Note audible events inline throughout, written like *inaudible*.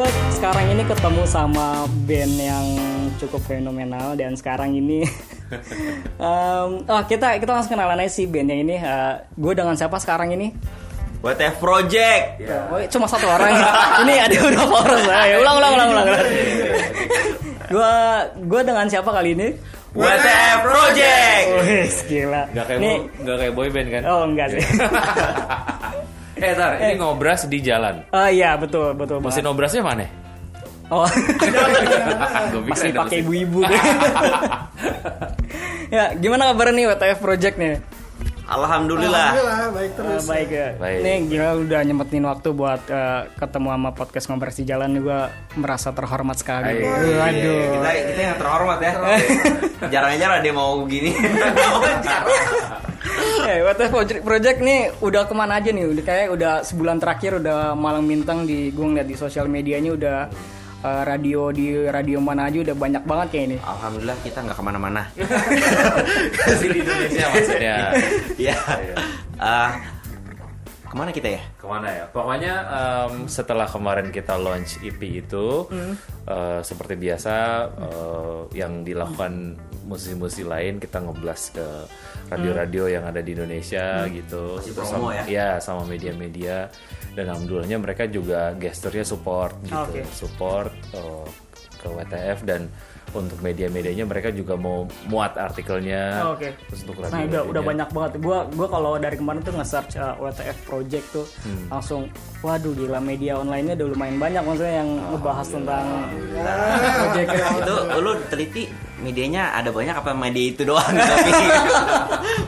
gue sekarang ini ketemu sama band yang cukup fenomenal dan sekarang ini *laughs* um, oh kita kita langsung kenalan aja sih bandnya ini. Uh, gue dengan siapa sekarang ini? WTF Project. Oh, cuma satu orang. *laughs* ini ada beberapa orang. Ayo, ulang ulang ulang ulang. *laughs* Gue gue dengan siapa kali ini? WTF Project. Wih, gila. Gak kayak Nih, boy, gak kayak boyband kan? oh enggak sih. Eh tar, ini ngobras di jalan. Oh iya betul betul. Mesin banget. obrasnya mana? Oh. *laughs* Masih pakai ibu-ibu deh. *laughs* ya, gimana kabar nih WTF Project nih? Alhamdulillah. Alhamdulillah baik Eh, terus. baik ya. Baik. Nih gila udah nyempetin waktu buat eh, ketemu sama podcast ngobrol di jalan juga merasa terhormat sekali. Ayo. Waduh. Kita kita yang terhormat ya. Jarang-jarang dia mau gini. *laughs* Eh, WTF Project, Project nih udah ke mana aja nih? Udah kayak udah sebulan terakhir udah malang bintang di gue ngeliat di sosial medianya udah eh, radio di radio mana aja udah banyak banget kayak ini. Alhamdulillah kita nggak ke mana-mana. *laughs* Masih di Indonesia maksudnya. ya. Eh, ke mana kita ya? Ke mana ya? Pokoknya em, setelah kemarin kita launch EP itu, eh, seperti biasa eh, yang dilakukan musisi-musisi lain kita ngeblas ke radio-radio yang ada di Indonesia gitu. Masih promo sama, ya? sama media-media dan alhamdulillahnya mereka juga gesturnya support gitu, Oke. support eh, ke WTF dan untuk media-medianya mereka juga mau muat artikelnya. Oh, Oke. Terus untuk Nah udah udah banyak banget. Gua gua kalau dari kemarin tuh nge-search uh, WTF Project tuh Hmm. langsung waduh gila media online-nya udah lumayan banyak maksudnya yang Oh, ngebahas iya. tentang project itu lu teliti medianya ada banyak apa media itu doang *laughs* tapi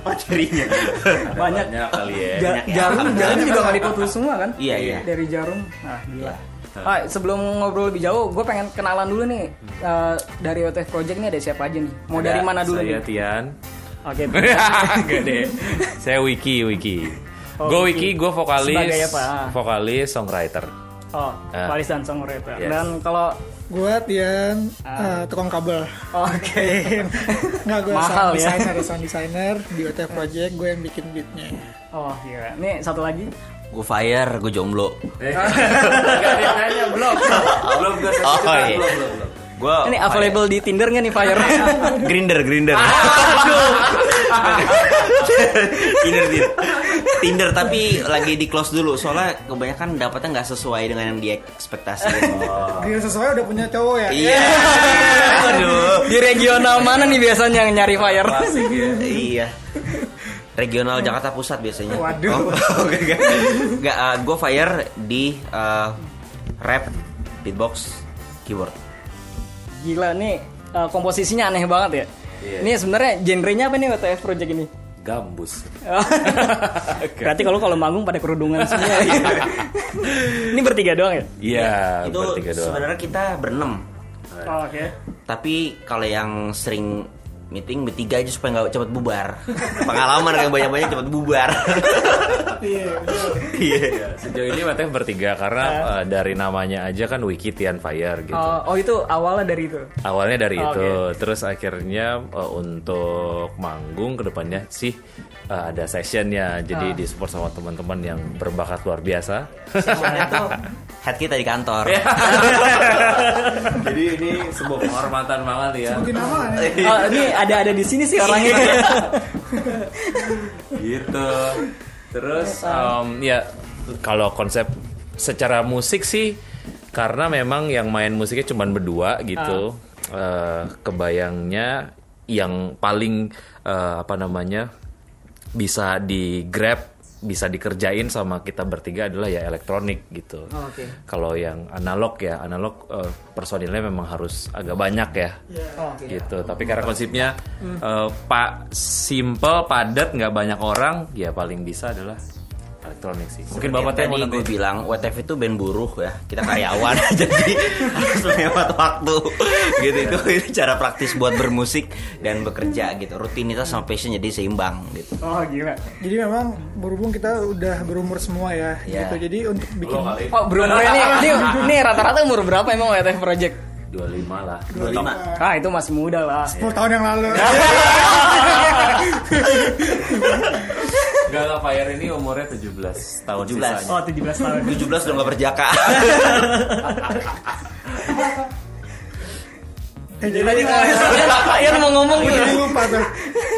materinya banyak. banyak kali ya. Ja- Banyak ya. jarum *laughs* jarum juga nggak diputus semua kan? Iya, iya. Dari jarum. Nah gila. Ah, sebelum ngobrol lebih jauh, gue pengen kenalan dulu nih uh, dari WTF Project nih ada siapa aja nih? Mau dari mana dulu Saya nih? Tian. Oke. *laughs* Enggak deh. Saya Wiki, Wiki. Oh, gue Wiki. Gue vokalis, Sebagai apa? vokalis, songwriter. Oh, Ah. vokalis dan songwriter. Yes. Dan kalau Gue Tian Ah. eh, tukang kabel. oke. *laughs* Nggak gue Mahal sound ya. designer, sound designer di WT Project gue yang bikin beatnya. Oh, gila. Nih satu lagi. Gue fire gue jomblo. *laughs* Gak ada yang nanya belum. belum gue oh iya. gue Ini available di Tinder nggak nih Fire? *laughs* grinder grinder. *laughs* Tinder Tinder Tinder tapi lagi di close dulu. Soalnya kebanyakan dapatnya nggak sesuai dengan yang dia ekspektasiin Dia sesuai udah punya cowok ya. iya. Aduh di regional mana nih biasanya yang nyari Fire? iya regional Jakarta Pusat biasanya Waduh. oh, *laughs* enggak enggak gue fire di eh, rap beatbox keyboard Gila nih eh, komposisinya aneh banget ya. Iya. Ini sebenarnya genrenya apa nih WTF Project ini? Gambus. *laughs* Berarti kalau kalau manggung pada kerudungan semua. ya. ini bertiga doang ya? Iya, itu bertiga doang. sebenarnya kita berenam Oh, Oke. tapi kalau yang sering meeting bertiga aja supaya nggak cepet bubar. Pengalaman kayak banyak banyak cepet bubar. Iya Sejauh ini WTF bertiga karena eh, dari namanya aja kan Wiki Tian Fire gitu. Oh, oh, itu awalnya dari itu. Awalnya dari Oh, itu, terus akhirnya eh, untuk manggung ke depannya sih eh, ada sessionnya, jadi disupport sama teman-teman yang berbakat luar biasa. Tuh *laughs* head kita di kantor *laughs* jadi ini sebuah penghormatan banget ya. Nama nih. Oh, ini ada ada di sini sih *laughs* orangnya. gitu. Terus em, ya kalau konsep secara musik sih karena memang yang main musiknya cuma berdua gitu. eh, kebayangnya yang paling eh, apa namanya bisa di grab bisa dikerjain sama kita bertiga adalah ya elektronik gitu. Oh, Oke. Kalau yang analog ya analog eh, personilnya memang harus agak banyak ya Oh, oke. gitu. Tapi karena konsepnya eh, pak simple, padat, nggak banyak orang, ya paling bisa adalah elektronik sih. Mungkin bapak tadi gue bilang WTF itu band buruh ya kita karyawan *laughs* jadi harus menghemat waktu gitu itu itu cara praktis buat bermusik dan bekerja gitu rutinitas sama passion jadi seimbang gitu Oh, gila. Jadi memang berhubung kita udah berumur semua ya, Iya. gitu. Jadi untuk bikin Oh, Bruno ini, ini, ini rata-rata umur berapa emang WTF Project? 25 lah. 25 Ah, itu masih muda lah. 10 tahun yang lalu. *laughs* *laughs* Gak lah Fire ini umurnya 17 tahun 17. sisanya. Oh 17 tahun. 17 udah gak berjaka. Eh, jadi Ian mau ngomong gitu. jadi lupa tuh.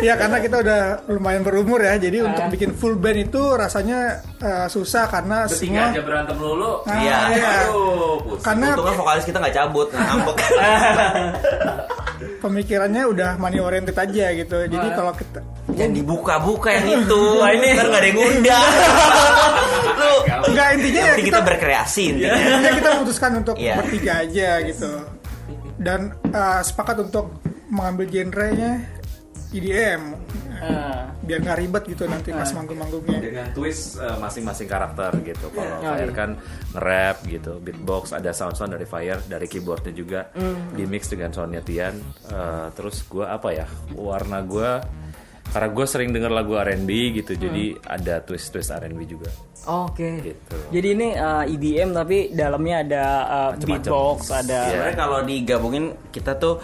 Ya karena kita udah lumayan berumur ya, jadi untuk bikin full band itu rasanya eh, susah karena Bertiga semua aja berantem lulu. Ah, Iya. iya. Aduh. Karena Untungnya vokalis kita gak cabut, ngambek. *laughs* pemikirannya udah money oriented aja gitu. Jadi kalau kita Jangan dibuka-buka yang *laughs* itu. Ini ntar gak ada yang ngundang. *laughs* Lu, enggak intinya ya nanti kita, kita berkreasi intinya. intinya kita memutuskan untuk Iya. bertiga aja gitu. Dan eh, sepakat untuk mengambil genrenya EDM Ah. biar nggak ribet gitu nanti pas manggung-manggungnya. dengan twist uh, masing-masing karakter gitu. Kalau Oh, Fire iya. kan nge-rap gitu, beatbox, ada sound-sound dari Fire, dari keyboardnya juga, di mix dengan soundnya Tian. Uh, terus gua apa ya, warna gua karena gue sering denger lagu R&B gitu, jadi ada twist-twist R&B juga. Oke. Gitu. Jadi ini uh, EDM tapi dalamnya ada uh, Macem-macem. beatbox, ada Iya. Sebenarnya kalau digabungin kita tuh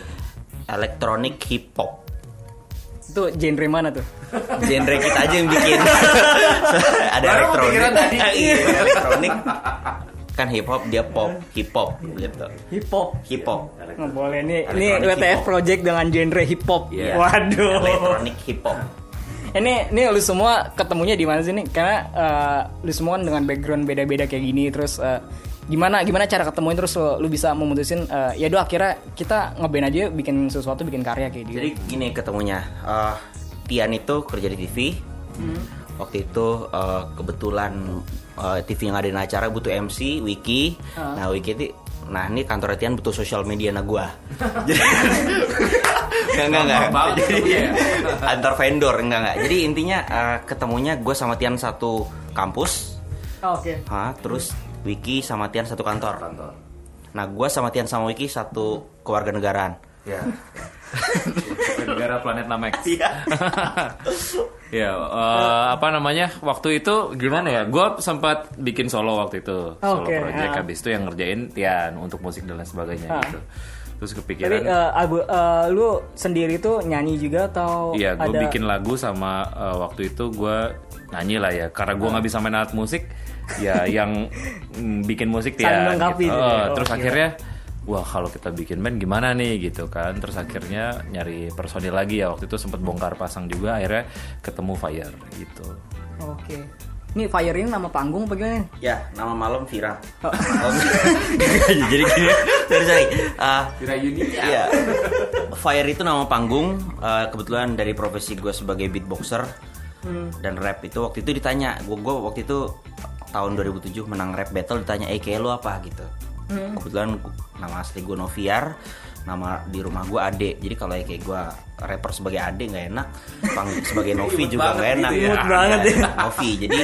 elektronik hip hop. itu genre mana tuh? Genre kita aja yang bikin. *laughs* Ada Baru elektronik. tadi. *laughs* Iya, elektronik. Kan hip hop dia pop, hip hop gitu. Hip hop. Hip hop. Nggak boleh ini ini WTF project dengan genre hip hop. Iya. Waduh. Elektronik hip hop. Ini ini lu semua ketemunya di mana sih nih? Karena uh, lu semua kan dengan background beda-beda kayak gini terus uh, gimana gimana cara ketemuin terus lu, lu bisa memutusin uh, ya doh akhirnya kita ngeband aja bikin sesuatu bikin karya kayak gitu. Jadi gini ketemunya. Eh, Tian itu kerja di TV. Waktu itu eh, kebetulan eh, TV yang ada acara butuh MC, Wiki. Nah Wiki itu, nah ini kantor Tian butuh sosial media nah gua. *laughs* Jadi enggak enggak enggak. Jadi antar vendor enggak enggak. Jadi intinya eh, ketemunya gue sama Tian satu kampus. Oh, Oke. Hah, terus Wiki sama Tian satu kantor. Nah, gue sama Tian sama Wiki satu keluarga negaraan. Ya. *laughs* Negara planet Namek. *laughs* Iya. *laughs* ya, eh, apa namanya? Waktu itu gimana ya? Gue sempat bikin solo waktu itu, solo Oke, project. ah. Habis itu yang ngerjain Tian untuk musik dan lain sebagainya Ah. gitu. Terus Tapi kepikiran, uh, albu- uh, lu sendiri tuh nyanyi juga atau iya, gue ada bikin lagu sama eh, waktu itu gue nyanyi lah ya. Karena gue nggak bisa main alat musik, ya yang *laughs* bikin musik gitu. gitu ya. Eh, Oh, terus gila. akhirnya wah kalau kita bikin band gimana nih gitu kan terus akhirnya nyari personil lagi ya waktu itu sempat bongkar pasang juga akhirnya ketemu Fire gitu Oke. Ini Fire ini nama panggung apa gimana? nih? Ya, nama malam Vira. Oh, *laughs* Jadi gini, sorry, sorry. Ah, Kira Yudi Iya. Fire itu nama panggung. eh, kebetulan dari profesi gue sebagai beatboxer dan rap itu waktu itu ditanya. Gue waktu itu tahun 2007 menang rap battle ditanya, eh kayak lu apa gitu. Kebetulan gu- nama asli gue Noviar, nama di rumah gue Ade. Jadi kalau ya kayak gue rapper sebagai Ade nggak enak, pang *laughs* sebagai Novi juga nggak enak. gitu ya. Imut banget ya. Novi. Jadi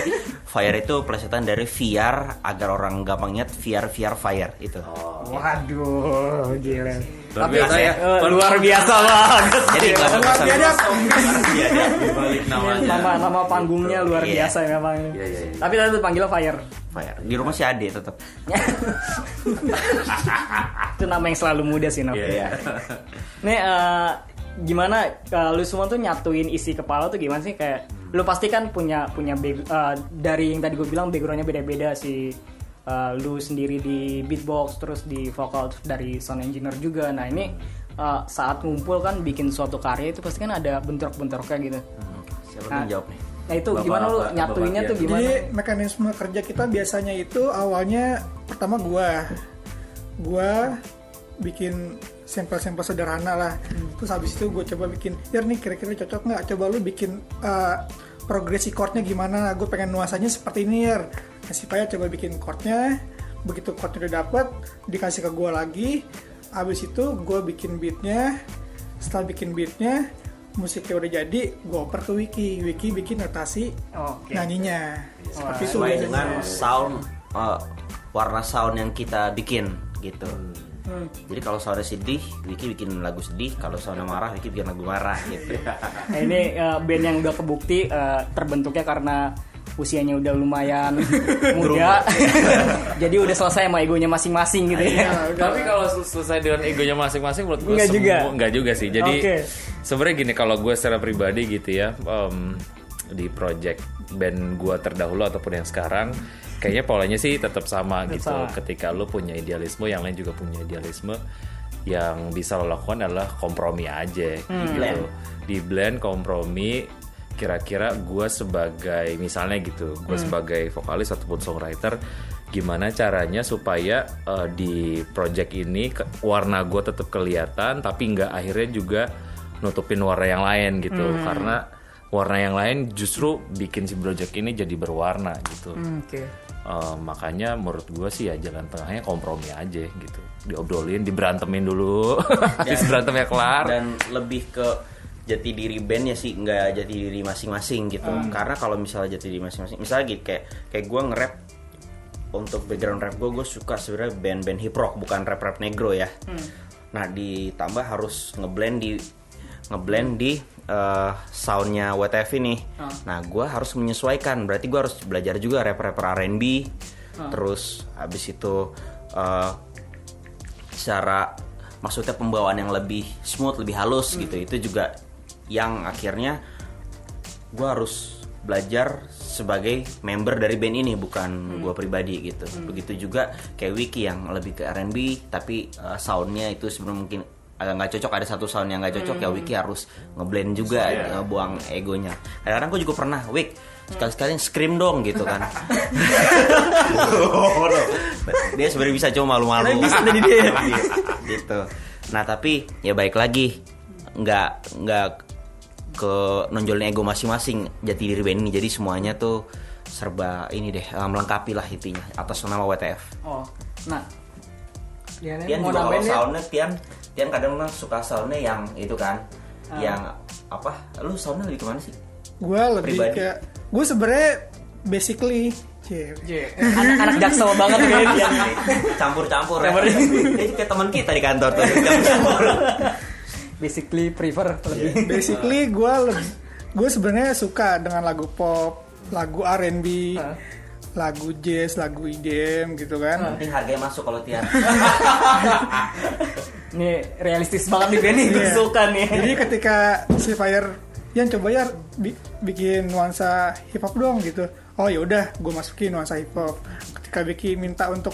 Fire itu plesetan dari VR agar orang gampang ingat VR VR Fire itu. Waduh, gila. Luar biasa ya. Luar biasa banget. Jadi ada Iya, iya. balik namanya nama nama panggungnya luar Iya. biasa memang. Iya, iya. Tapi tadi panggilnya Fire. Fire. Di rumah si Ade tetap. *laughs* Itu nama yang selalu muda sih, Nov. Nih eh, gimana eh, lu semua tuh nyatuin isi kepala tuh gimana sih kayak lu pasti kan punya punya eh, dari yang tadi gue bilang backgroundnya beda-beda sih Eh, lu sendiri di beatbox terus di vokal dari sound engineer juga nah ini eh, saat ngumpul kan bikin suatu karya itu pasti kan ada bentrok-bentroknya gitu Siapa Nah, yang jawab nih? nah itu Bapak- gimana lu Bapak- nyatuinnya Bapak tuh gimana Jadi mekanisme kerja kita biasanya itu awalnya pertama gua gua bikin sampel-sampel sederhana lah. Terus habis itu gue coba bikin, ya nih kira-kira cocok nggak? Coba lu bikin uh, progresi chordnya gimana? Gue pengen nuansanya seperti ini ya. Nah, si Paya coba bikin chordnya. Begitu chordnya udah dapet, dikasih ke gue lagi. Habis itu gue bikin beatnya. Setelah bikin beatnya, musiknya udah jadi, gue oper ke Wiki. Wiki bikin notasi Oke. nyanyinya. Seperti itu. Dengan sound eh, warna sound yang kita bikin gitu. Hmm. Jadi kalau soundnya sedih, Wiki bikin lagu sedih. Kalau soundnya marah, Wiki bikin lagu marah gitu. Nah, ini eh, band yang udah kebukti eh, terbentuknya karena usianya udah lumayan *laughs* muda. *laughs* Jadi udah selesai sama egonya masing-masing gitu ya. Tapi kalau sel- selesai dengan egonya masing-masing menurut gue Enggak juga. enggak juga sih. Jadi Oke. sebenarnya gini kalau gue secara pribadi gitu ya, em, di project band gua terdahulu ataupun yang sekarang kayaknya polanya sih tetap sama gitu sama. ketika lu punya idealisme yang lain juga punya idealisme yang bisa lo lakukan adalah kompromi aja gitu di blend kompromi kira-kira gue sebagai misalnya gitu gue sebagai vokalis ataupun songwriter gimana caranya supaya eh, di project ini ke- warna gue tetap kelihatan tapi nggak akhirnya juga nutupin warna yang lain gitu. Karena warna yang lain justru bikin si project ini jadi berwarna gitu. Hmm, Oke. Eh, makanya menurut gue sih ya jalan tengahnya kompromi aja gitu. Diobrolin diberantemin dulu. *laughs* Habis berantemnya kelar. dan lebih ke jati diri band ya sih nggak jati diri masing-masing gitu. Karena kalau misalnya jati diri masing-masing misalnya gitu kayak kayak gue nge-rap untuk background rap gue gue suka sebenarnya band-band hip rock bukan rap rap negro ya. Nah ditambah harus ngeblend di ngeblend di eh, soundnya WTF ini. Nah gue harus menyesuaikan. Berarti gue harus belajar juga rap rapper R&B terus habis itu eh, secara maksudnya pembawaan yang lebih smooth lebih halus gitu itu juga yang akhirnya gue harus belajar sebagai member dari band ini bukan gue pribadi gitu. Begitu juga kayak Wiki yang lebih ke R&B tapi uh, soundnya itu sebenarnya mungkin agak nggak cocok. Ada satu sound yang nggak cocok ya Wiki harus ngeblend juga ngebuang egonya. Kadang-kadang gue juga pernah Wik sekali-sekali scream dong gitu kan. *laughs* Dia sebenarnya bisa cuma malu-malu. Bisa dari dia. *laughs* Gitu. Nah tapi ya baik lagi. Nggak nggak ke nonjolin ego masing-masing jati diri band ini jadi semuanya tuh serba ini deh eh, melengkapi lah intinya atas nama WTF Oh. Nah. Tian mau juga kalau ya? soundnya Tian Tian kadang kadang suka soundnya yang itu kan yang apa lu soundnya lebih ke mana sih gue lebih Pribadi. ke gue sebenarnya basically J. Anak-anak jaksel banget *laughs* kan dia. campur-campur ya Campur. Ini kayak teman kita di kantor tuh *laughs* campur-campur Basically prefer lebih. basically gue gue sebenarnya suka dengan lagu pop lagu R&B Hah? lagu jazz lagu EDM gitu kan penting harganya masuk kalau Tian *laughs* *laughs* Ini realistis banget nih Benny Iya. suka nih. jadi ketika si Fire yang coba ya bi- bikin nuansa hip hop dong gitu oh ya udah gue masukin nuansa hip hop ketika Becky minta untuk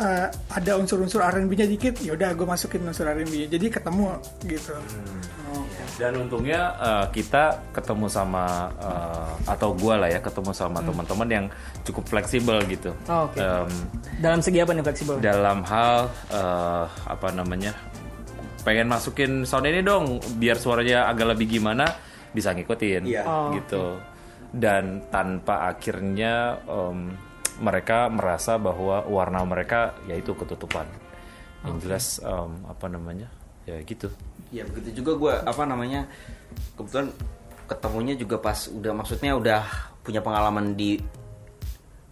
eh, ada unsur-unsur R&B-nya dikit ya udah gue masukin unsur R&B jadi ketemu gitu Dan untungnya eh, kita ketemu sama eh, atau gua lah ya ketemu sama teman-teman yang cukup fleksibel gitu. Oh, oke. Em, Dalam segi apa nih fleksibel? dalam hal eh, apa namanya pengen masukin sound ini dong biar suaranya agak lebih gimana bisa ngikutin Iya. Oh, gitu. Dan tanpa akhirnya em, mereka merasa bahwa warna mereka yaitu ketutupan. Yang jelas em, apa namanya ya gitu. Ya begitu juga gue apa namanya kebetulan ketemunya juga pas udah maksudnya udah punya pengalaman di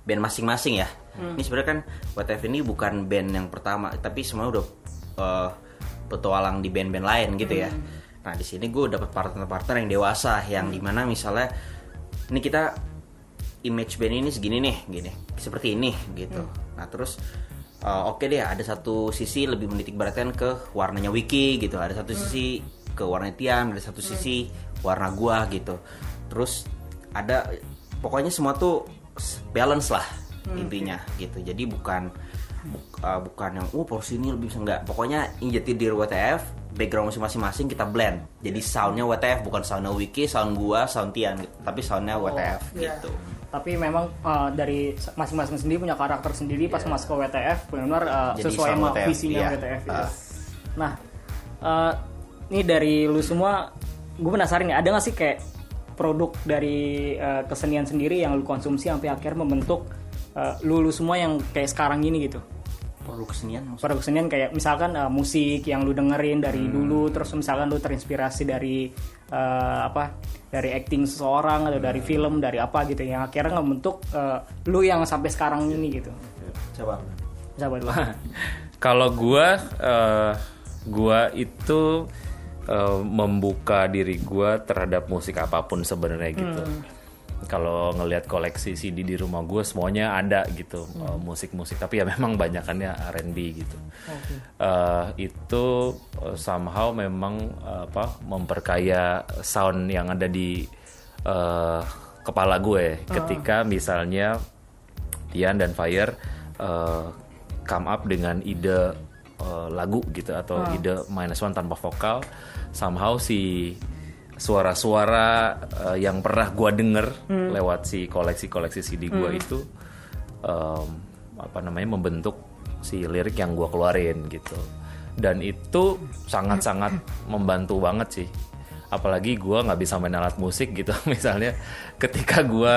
band masing-masing ya. Ini sebenarnya kan WTF ini bukan band yang pertama tapi semua udah eh, petualang di band-band lain gitu ya. Nah di sini gue dapet partner-partner yang dewasa yang di mana misalnya ini kita image band ini segini nih gini. Seperti ini gitu. Nah terus Uh, oke deh ada satu sisi lebih menitik beratkan ke warnanya Wiki gitu. Ada satu sisi ke warna Tian ada satu sisi warna gua gitu. Terus ada pokoknya semua tuh balance lah intinya gitu. Jadi bukan buk- uh, bukan yang oh porsi ini lebih bisa. Enggak. Pokoknya ini jati diri WTF background masing-masing kita blend. Jadi soundnya WTF bukan soundnya Wiki sound gua sound Tian tapi soundnya WTF iya. gitu Tapi memang uh, dari masing-masing sendiri punya karakter sendiri pas masuk ke WTF benar-benar uh, Jadi sesuai sama WTF, visinya iya. WTF. Ah. Nah, uh, ini dari lu semua, gue penasaran nih, ada nggak sih kayak produk dari uh, kesenian sendiri yang lu konsumsi sampai akhir membentuk uh, lu lu semua yang kayak sekarang gini gitu? perlu kesenian maksudnya. Produk kesenian kayak misalkan uh, musik yang lu dengerin dari Hmm. dulu, terus misalkan lu terinspirasi dari uh, apa? Dari acting seseorang atau Hmm. dari film, dari apa gitu yang akhirnya ngebentuk uh, lu yang sampai sekarang ini gitu. coba Coba dulu. *laughs* Kalau gua eh, gua itu eh, membuka diri gua terhadap musik apa pun sebenarnya gitu. Kalau ngelihat koleksi CD di rumah gua semuanya ada gitu eh, musik-musik. Tapi ya memang banyakannya R&B gitu. Eh, itu eh, somehow memang apa memperkaya sound yang ada di eh, kepala gue. Ketika misalnya Tian dan Fire eh, come up dengan ide eh, lagu gitu atau ide minus one tanpa vokal somehow si suara-suara eh, yang pernah gue denger lewat si koleksi-koleksi CD gue itu em, apa namanya membentuk si lirik yang gue keluarin gitu. Dan itu sangat-sangat membantu banget sih. Apalagi gue nggak bisa main alat musik gitu *laughs* misalnya. Ketika gue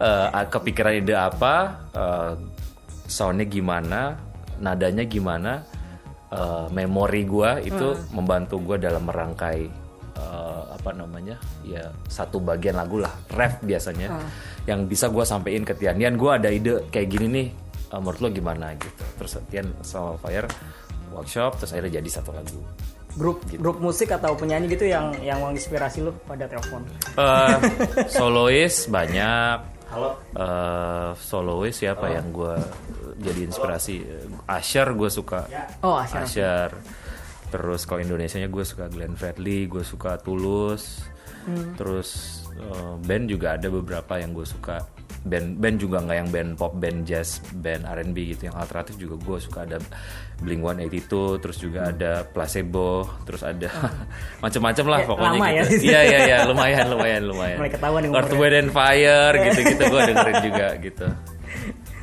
eh, kepikiran ide apa eh, soundnya gimana nadanya gimana eh, memori gue itu membantu gue dalam merangkai eh, apa namanya ya satu bagian lagu lah ref biasanya yang bisa gue sampein ke Tian Tian gue ada ide kayak gini nih eh, menurut lo gimana gitu terus Tian sama Fire workshop terus akhirnya jadi satu lagu grup grup musik atau penyanyi gitu yang yang menginspirasi lu pada telepon Eh, solois banyak. Halo. solois siapa yang gue jadi inspirasi? Asher gue suka. oh Asyar Asher. Terus kalau Indonesianya gue suka Glenn Fredly, gue suka Tulus. Terus eh, band juga ada beberapa yang gue suka. Band band juga nggak yang band pop, band jazz, band R&B gitu yang alternatif juga gue suka ada Blink 182, terus juga ada Placebo, terus ada *laughs* macam-macam lah Ya, pokoknya lama ya. gitu. *laughs* Iya iya iya lumayan lumayan lumayan. Mulai ketahuan Earth. Wind and Fire *laughs* gitu-gitu gue dengerin juga gitu.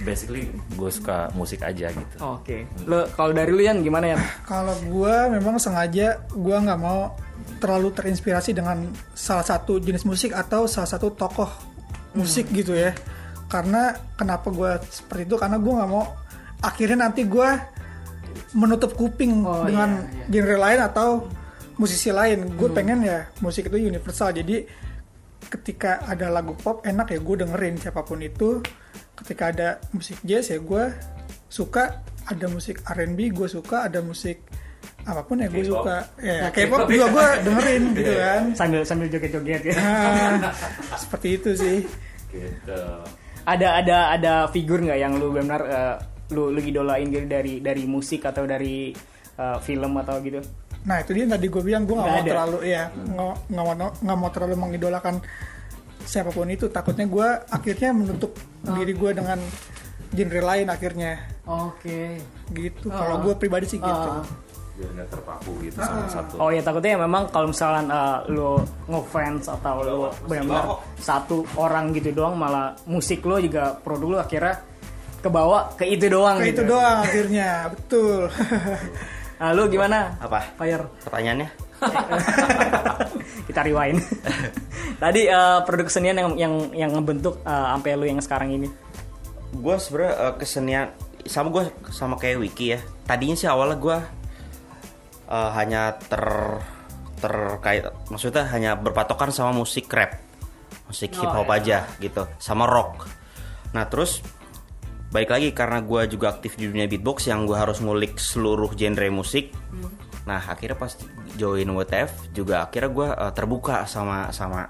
Basically gue suka musik aja gitu. oke lu kalau dari lu Yan gimana ya *laughs* Kalau gua memang sengaja gua nggak mau terlalu terinspirasi dengan salah satu jenis musik atau salah satu tokoh musik gitu ya. Karena kenapa gua seperti itu? Karena gua nggak mau akhirnya nanti gua menutup kuping Oh, dengan iya, genre lain atau musisi lain. Gue pengen ya musik itu universal. Jadi ketika ada lagu pop enak ya gue dengerin siapa pun itu. Ketika ada musik jazz ya gue suka. Ada musik R&B gue suka. Ada musik apa pun ya gue suka. Ya K-pop juga gue dengerin gitu kan. sambil sambil joget-joget ya Nah, *laughs* seperti itu sih. Gitu. ada ada ada figur nggak yang lu benar eh, lu lu idolain gitu dari dari musik atau dari eh, film atau gitu Nah itu dia yang tadi gue bilang gue nggak mau ada. terlalu ya nggak nggak mau nggak mau terlalu mengidolakan siapa pun itu. Takutnya gue akhirnya menutup diri gue dengan genre lain akhirnya oke gitu. Kalau gue pribadi sih gitu. Nggak terpaku gitu sama satu. Oh ya takutnya memang kalau misalkan eh, lu ngefans atau lu benar-benar satu orang gitu doang malah musik lu juga produk lu akhirnya kebawa ke itu doang Kayak gitu. itu doang akhirnya betul. *laughs* Nah, gimana? Apa? Fire. Pertanyaannya? *laughs* Kita rewind. *laughs* Tadi eh, produk kesenian yang yang yang ngebentuk eh, sampai lu yang sekarang ini. gue sebenarnya eh, kesenian sama gue sama kayak Wiki ya. Tadinya sih awalnya gue eh, hanya ter terkait maksudnya hanya berpatokan sama musik rap. Musik hip hop aja gitu sama rock. Nah terus baik lagi karena gue juga aktif di dunia beatbox yang gue harus ngulik seluruh genre musik. Nah akhirnya pas join WTF juga akhirnya gue eh, terbuka sama sama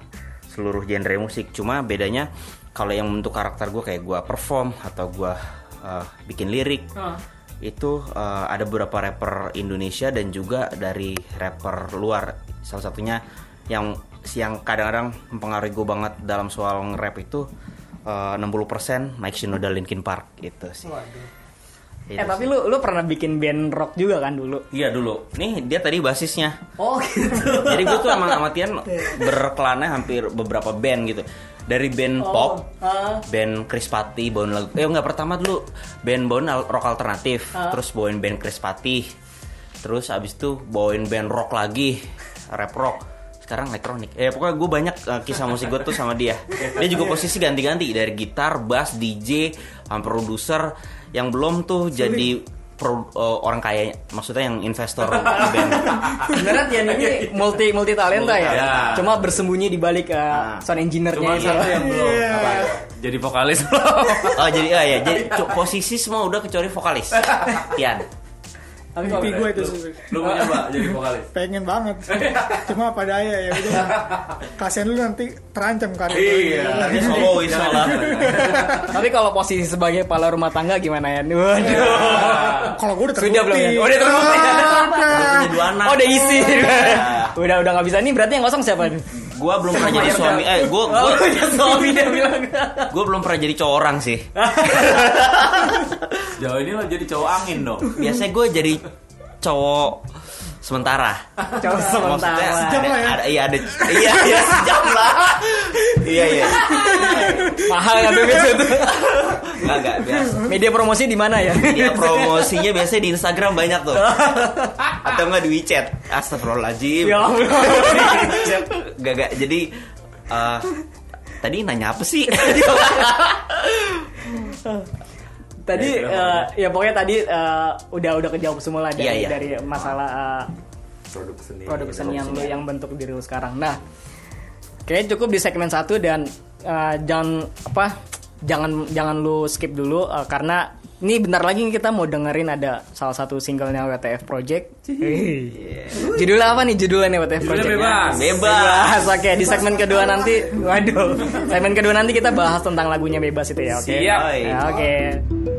seluruh genre musik. Cuma bedanya kalau yang bentuk karakter gue kayak gue perform atau gue eh, bikin lirik itu eh, ada beberapa rapper Indonesia dan juga dari rapper luar. Salah satunya yang yang kadang-kadang mempengaruhi gue banget dalam soal nge-rap itu eh, 60% Mike Shinoda Linkin Park gitu sih Itu Eh tapi lu lu pernah bikin band rock juga kan dulu? Iya dulu. Nih dia tadi basisnya. Oh gitu. Jadi gue tuh sama, sama Tian berkelana hampir beberapa band gitu. Dari band pop, ah. band Chris Patti, bawain lagu. Eh enggak pertama dulu band bawain rock alternatif, terus bawain band Chris Patti. Terus abis itu bawain band rock lagi, rap rock. Sekarang elektronik. Eh pokoknya gue banyak eh, kisah musik gue tuh sama dia. Dia juga posisi ganti-ganti dari gitar, bass, DJ, sampai produser. Yang belum tuh jadi pro- eh, orang kaya, maksudnya yang investor di *laughs* band. Sebenarnya Tian ini multi multi talenta ya. Ya. Cuma bersembunyi di balik uh, sound engineer-nya Cuma satu yang belum apa, jadi vokalis. Oh jadi ah ya *laughs* jadi posisi semua udah kecuali vokalis. *laughs* Tian. Tapi Mimpi gue itu sih. Lu mau nyoba jadi vokalis? pengen banget *laughs* cuma apa daya ya udah kasihan lu nanti terancam kan Iya. Dia solois malah. Tapi kalau posisi sebagai kepala rumah tangga gimana ya? Waduh. kalau gue udah terbukti Sudah belum ya? Oh, udah terbukti. Udah punya dua anak. Oh udah isi. udah udah nggak bisa nih berarti yang kosong siapa? Gua belum pernah jadi suami. Eh, gua gua, Oh, ya suami dia bilang. gua belum pernah jadi cowok orang sih. *laughs* Jauh ini lo jadi cowok angin dong. Biasanya gue jadi cowok sementara. Cowok sementara. Maksudnya Sejam lah ya. Ada, iya ada iya iya sejam lah. iya iya. Mahal kan tuh itu. Enggak enggak biasa. Media promosi di mana ya? Dia promosinya biasanya di Instagram banyak tuh. Atau enggak di WeChat. Astagfirullahaladzim. Ya Allah. Gak gak jadi eh, tadi nanya apa sih? *laughs* Tadi eh, ya pokoknya tadi eh, udah udah kejawab semua lah dari Iya, iya. dari masalah eh, Produk seni. produk kesenian lu yang bentuk diri lu sekarang. Nah, kayaknya cukup di segmen satu dan eh, jangan apa jangan jangan lu skip dulu eh, karena ini bentar lagi kita mau dengerin ada salah satu singlenya WTF Project. Hei. Judulnya apa nih judulnya WTF Project? bebas. Bebas. Oke, di segmen kedua nanti, waduh, segmen kedua nanti kita bahas tentang lagunya bebas itu ya, oke? Siap. Ya, oke. Jika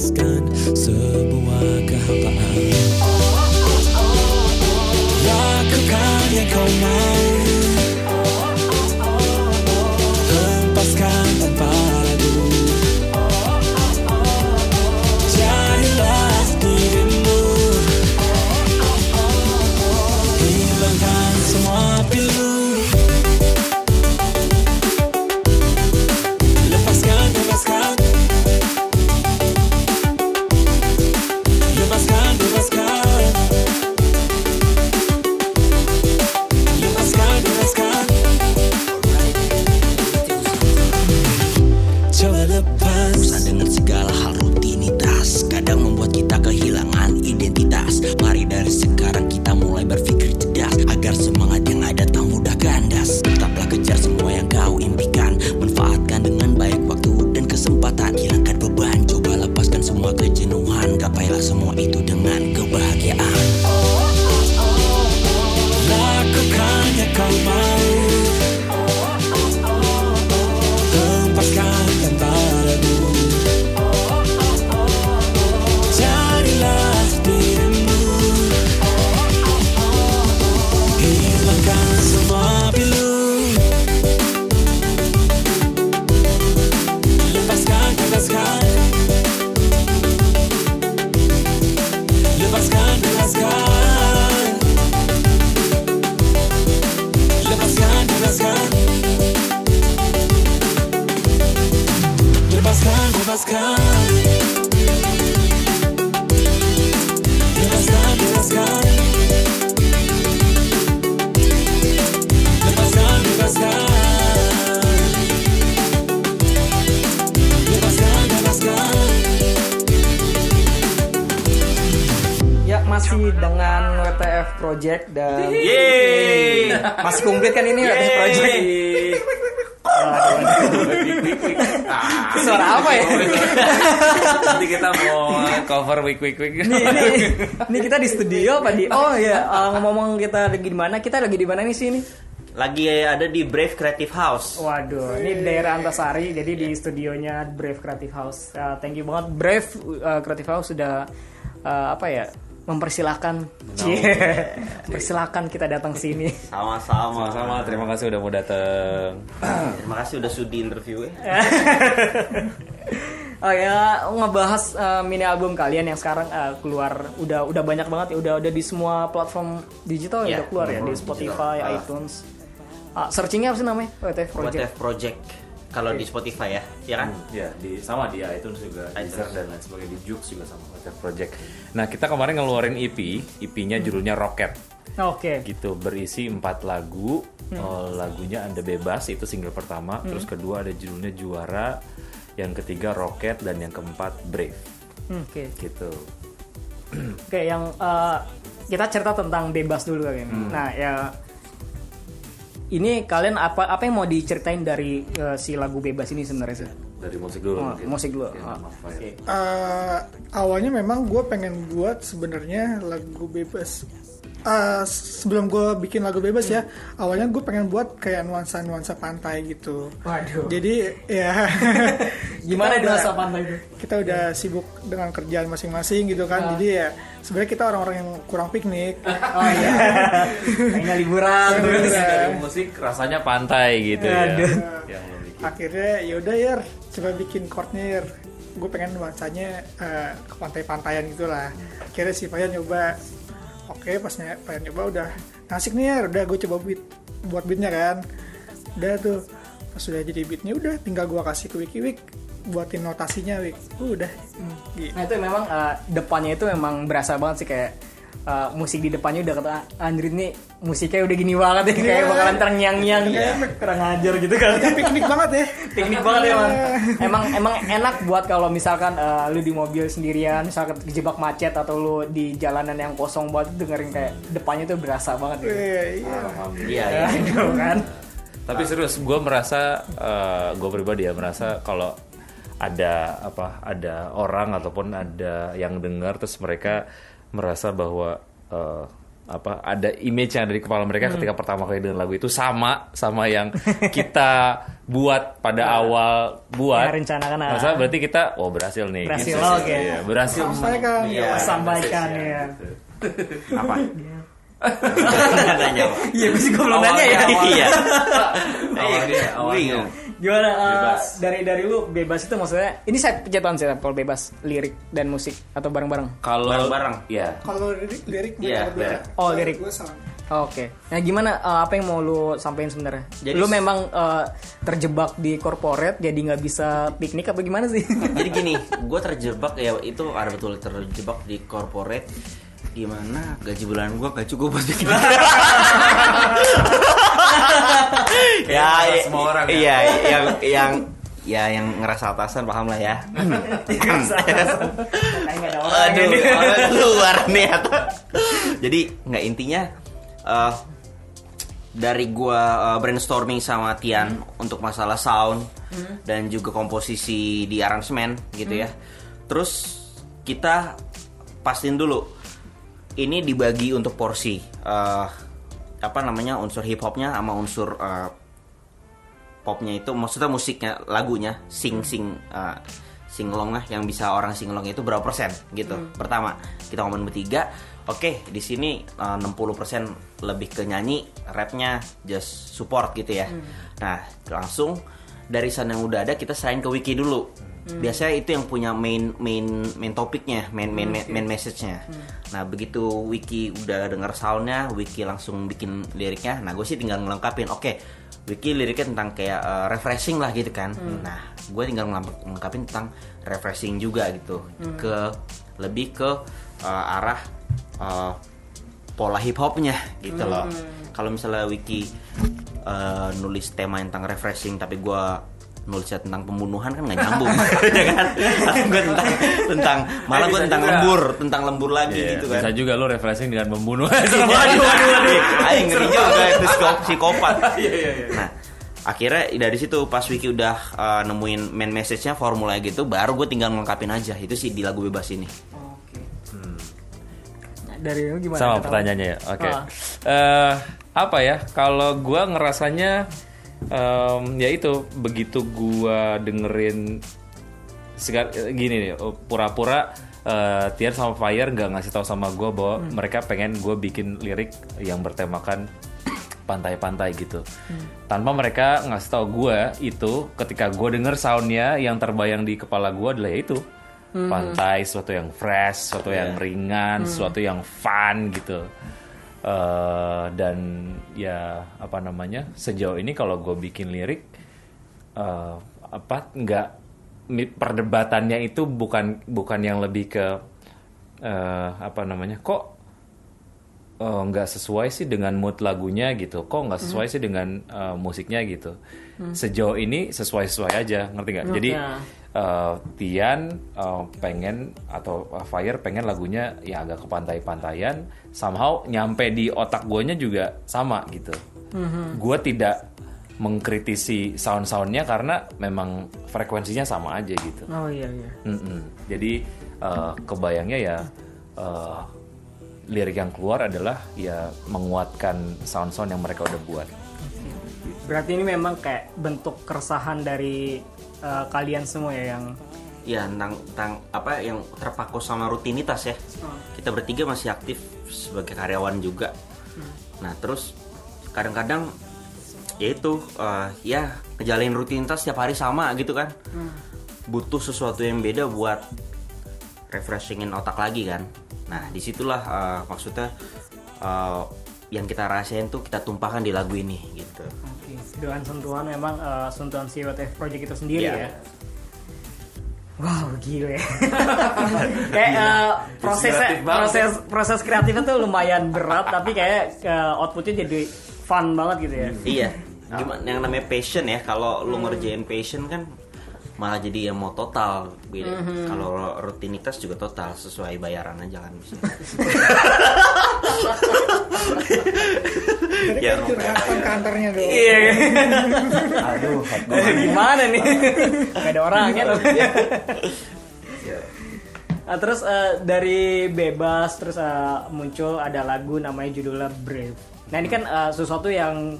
coba lepaskan Semua kehampaan Lakukan yang kau mau week week week. ini, ini, ini kita di studio apa di? Oh ya eh, ngomong-ngomong kita lagi di mana? Kita lagi di mana nih sih ini? Lagi ada di Brave Creative House Waduh, ini daerah Antasari, jadi di studionya Brave Creative House. Uh, thank you banget Brave uh, Creative House sudah uh, apa ya mempersilahkan, Cie. mempersilahkan kita datang sini. Sama-sama Sama-sama, terima kasih udah mau datang. Terima kasih udah sudi interview ya *laughs* Oh ya ngebahas uh, mini album kalian yang sekarang uh, keluar udah udah banyak banget ya udah udah di semua platform digital Ya, udah keluar ya di Spotify, digital. ITunes. Uh, searchingnya apa sih namanya? WTF Project. WTF Project Kalau di Spotify ya, ya kan? Ya, di sama di iTunes juga, iTunes. Deezer dan lain sebagainya di Joox juga sama Water Project. Nah, kita kemarin ngeluarin EP, EP-nya judulnya Rocket. Oke. Gitu, berisi empat lagu. Oh, lagunya Anda Bebas itu single pertama, terus kedua ada judulnya Juara, yang ketiga Rocket dan yang keempat Brave. Hmm, Oke. Gitu. Oke, yang uh, kita cerita tentang bebas dulu kali ini. Nah, ya ini kalian apa apa yang mau diceritain dari uh, si lagu bebas ini sebenarnya sih? Dari musik dulu Oh, mungkin. musik dulu. Oke, Ah, nama file. Oke. Eh, awalnya memang gue pengen buat sebenarnya lagu bebas eh, sebelum gue bikin lagu bebas ya, awalnya gue pengen buat kayak nuansa-nuansa pantai gitu. Waduh. Jadi ya *laughs* Gimana udah- pantai itu? Kita udah sibuk dengan kerjaan masing-masing gitu kan. Jadi ya sebenarnya kita orang-orang yang kurang piknik. *laughs* Oh iya. *laughs* Pengen liburan terus. Dari musik rasanya pantai gitu ya. Aduh. Yang lo bikin. Akhirnya yaudah ya, coba bikin chordnya ya. Gue pengen nuansanya eh, ke pantai-pantaian gitu lah. Akhirnya si Fayan nyoba. Oke, pas ny- Fayan nyoba udah asik nih ya. Udah gue coba beat, buat beatnya kan. Udah tuh. Pas sudah jadi beatnya udah tinggal gue kasih ke Wiki Wik buatin notasinya Wik. Udah. Hmm, gitu. Nah itu memang eh, depannya itu memang berasa banget sih kayak eh, musik di depannya udah kata Android nih musiknya udah gini banget ya kayak bakalan terngiang-ngiang kurang ajar gitu kan Piknik banget ya. teknik banget ya emang emang emang enak buat kalau misalkan eh, lu di mobil sendirian misalkan kejebak macet atau lu di jalanan yang kosong buat dengerin kayak depannya tuh berasa banget gitu. Iya, iya. Iya, iya. Aduh, kan Tapi serius, gue merasa, gue pribadi ya merasa kalau ada apa, ada orang ataupun ada yang dengar terus mereka merasa bahwa eh, apa ada image yang ada di kepala mereka ketika pertama kali dengar lagu itu sama sama yang kita buat pada awal buat. Yang rencanakan, ah. Masa berarti kita, oh berhasil nih. Berhasil, gitu. oke. Iya, berhasil. Sampaikan. Iya. sampaikan ya *laughs* Apa? Nanya, *laughs* Pak. iya gue sih belum nanya ya Iya. Awalnya, awalnya. Gimana eh, Bebas. dari dari lu bebas itu maksudnya ini saya pencetakan sih kalau bebas lirik dan musik atau bareng-bareng Kalau Bareng-bareng. ya Kalau lirik, lirik Iya, mereka berdua. lirik. Oh, lirik. Gue sama. Oke. Nah, gimana eh, apa yang mau lu sampaikan sebenarnya? Jadi- lu memang eh, terjebak di corporate jadi nggak bisa piknik apa gimana sih? *laughs* Jadi gini, *laughs* gue terjebak ya itu ada betul terjebak di corporate di mana gaji bulanan gue gak cukup buat bikin *laughs* ya, Kayak semua orang ya. iya yang yang ya yang ngerasa atasan paham lah ya. Aduh orang luar nih atau jadi nggak intinya eh, dari gua eh, brainstorming sama Tian untuk masalah sound dan juga komposisi di aransemen gitu ya. Terus kita pastiin dulu. Ini dibagi untuk porsi. Eh, apa namanya unsur hip hopnya sama unsur eh, popnya itu maksudnya musiknya lagunya sing sing uh, singlong lah yang bisa orang singlong itu berapa persen gitu. Pertama kita ngomong bertiga oke di sini uh, 60% lebih ke nyanyi rapnya just support gitu ya. Nah langsung dari sana yang udah ada kita serahin ke wiki dulu biasanya itu yang punya main main main topiknya main main main, main message-nya. Nah begitu wiki udah denger soundnya wiki langsung bikin liriknya. Nah gue sih tinggal ngelengkapin oke Wiki liriknya tentang kayak uh, refreshing lah gitu kan. Nah, gue tinggal ngelengkapin tentang refreshing juga gitu. Ke lebih ke uh, arah uh, pola hip hopnya gitu loh. Kalau misalnya Wiki uh, nulis tema tentang refreshing tapi gue nulisnya tentang pembunuhan kan nggak nyambung *laughs* ya kan gue tentang tentang malah gue tentang juga. lembur tentang lembur lagi Iya, gitu kan bisa juga lo refreshing dengan membunuh *laughs* waduh waduh waduh Aing ngeri juga itu psiko- psikopat *laughs* Iya, iya, iya. nah akhirnya dari situ pas Wiki udah uh, nemuin main message-nya formula gitu baru gue tinggal ngelengkapin aja itu sih di lagu bebas ini Oke. Nah, dari lu gimana? Sama pertanyaannya ya. Oke. Ah. Eh, apa ya? Kalau gua ngerasanya em, ya itu begitu gua dengerin segar gini nih, oh, pura-pura eh, Tian sama Fire nggak ngasih tahu sama gua bahwa mereka pengen gue bikin lirik yang bertemakan pantai-pantai gitu. Tanpa mereka ngasih tahu gue itu ketika gue denger soundnya yang terbayang di kepala gue adalah ya itu. Pantai, sesuatu yang fresh, sesuatu yang ringan, sesuatu yang fun gitu. Eh, dan ya apa namanya sejauh ini kalau gue bikin lirik eh, apa nggak perdebatannya itu bukan bukan yang lebih ke eh, apa namanya kok nggak sesuai sih dengan mood lagunya gitu kok nggak sesuai sih dengan eh, musiknya gitu. Sejauh ini sesuai sesuai aja ngerti nggak? Jadi eh, Tian eh, pengen atau eh, Fire pengen lagunya ya agak ke pantai-pantaian somehow nyampe di otak guanya juga sama gitu gue tidak mengkritisi sound-soundnya karena memang frekuensinya sama aja gitu Oh iya iya. Mm-mm. Jadi eh, kebayangnya ya eh, lirik yang keluar adalah ya menguatkan sound-sound yang mereka udah buat. Berarti ini memang kayak bentuk keresahan dari uh, kalian semua ya yang ya tentang, tentang apa yang terpaku sama rutinitas ya. Kita bertiga masih aktif sebagai karyawan juga. Nah terus kadang-kadang ya itu eh, ya ngejalanin rutinitas setiap hari sama gitu kan. Butuh sesuatu yang beda buat refreshingin otak lagi kan. Nah di situlah eh, maksudnya eh, yang kita rasain tuh kita tumpahkan di lagu ini gitu Oke, dengan sentuhan memang uh, sentuhan si WTF Project itu sendiri Iya. ya. Wow, gile. *laughs* kayak uh, prosesnya Inspiratif banget. proses proses kreatifnya tuh lumayan berat tapi kayak uh, outputnya jadi fun banget gitu ya. iya gimana yang namanya passion ya kalau lu ngerjain passion kan malah jadi yang mau total beda kalau rutinitas juga total sesuai bayaran aja kan bisa *laughs* Jadi Ya, kan curhatan kantornya dong. Iya. aduh Gimana nih? Gak ada orangnya loh. Nah, terus eh, dari bebas terus eh, muncul ada lagu namanya judulnya Brave. Nah ini kan eh, sesuatu yang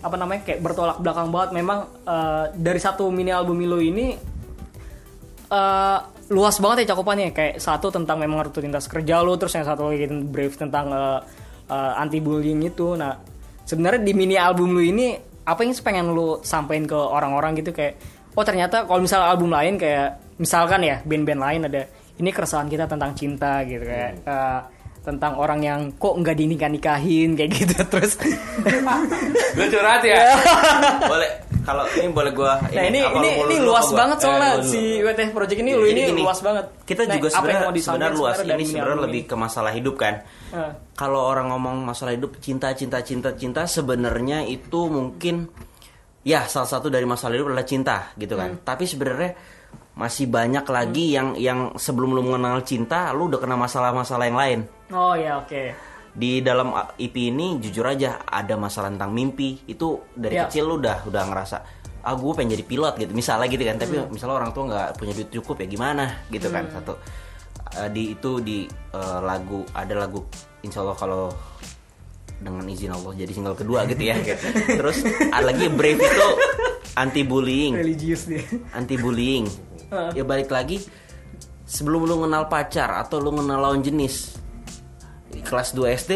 apa namanya kayak bertolak belakang banget. Memang eh, dari satu mini album Milo ini eh, luas banget ya cakupannya. Kayak satu tentang memang rutinitas kerja lu, terus yang satu lagi Brave tentang anti bullying itu. Nah sebenarnya di mini album lu ini apa yang pengen lu sampein ke orang-orang gitu kayak oh ternyata kalau misalnya album lain kayak misalkan ya band-band lain ada ini keresahan kita tentang cinta gitu kayak eh, tentang orang yang kok nggak dinikah nikahin kayak gitu *laughs* terus Lu curhat ya? boleh kalau ini boleh gua nah ini apa ini lu- ini lu- lu luas apa gua? banget soalnya Eh, si WTF Project ini Ya, lu ini gini, luas banget kita Nah, juga apa sebenarnya sebenarnya luas ini sebenarnya lebih ini? ke masalah hidup kan Eh. kalau orang ngomong masalah hidup cinta cinta cinta cinta sebenarnya itu mungkin ya salah satu dari masalah hidup adalah cinta gitu kan tapi sebenarnya masih banyak lagi yang yang sebelum lu mengenal cinta lu udah kena masalah-masalah yang lain. Oh ya oke. Di dalam EP ini jujur aja ada masalah tentang mimpi. Itu dari Ya. kecil lu udah udah ngerasa ah gue pengen jadi pilot gitu. Misalnya gitu kan tapi misalnya orang tua nggak punya duit cukup ya gimana? Gitu kan satu. Eh, di itu di eh, lagu ada lagu Insya Allah kalau dengan izin Allah jadi single kedua gitu ya. *laughs* Terus ada lagi Brave itu anti bullying religius dia. Anti bullying ya balik lagi sebelum lu kenal pacar atau lu kenal lawan jenis di kelas 2 SD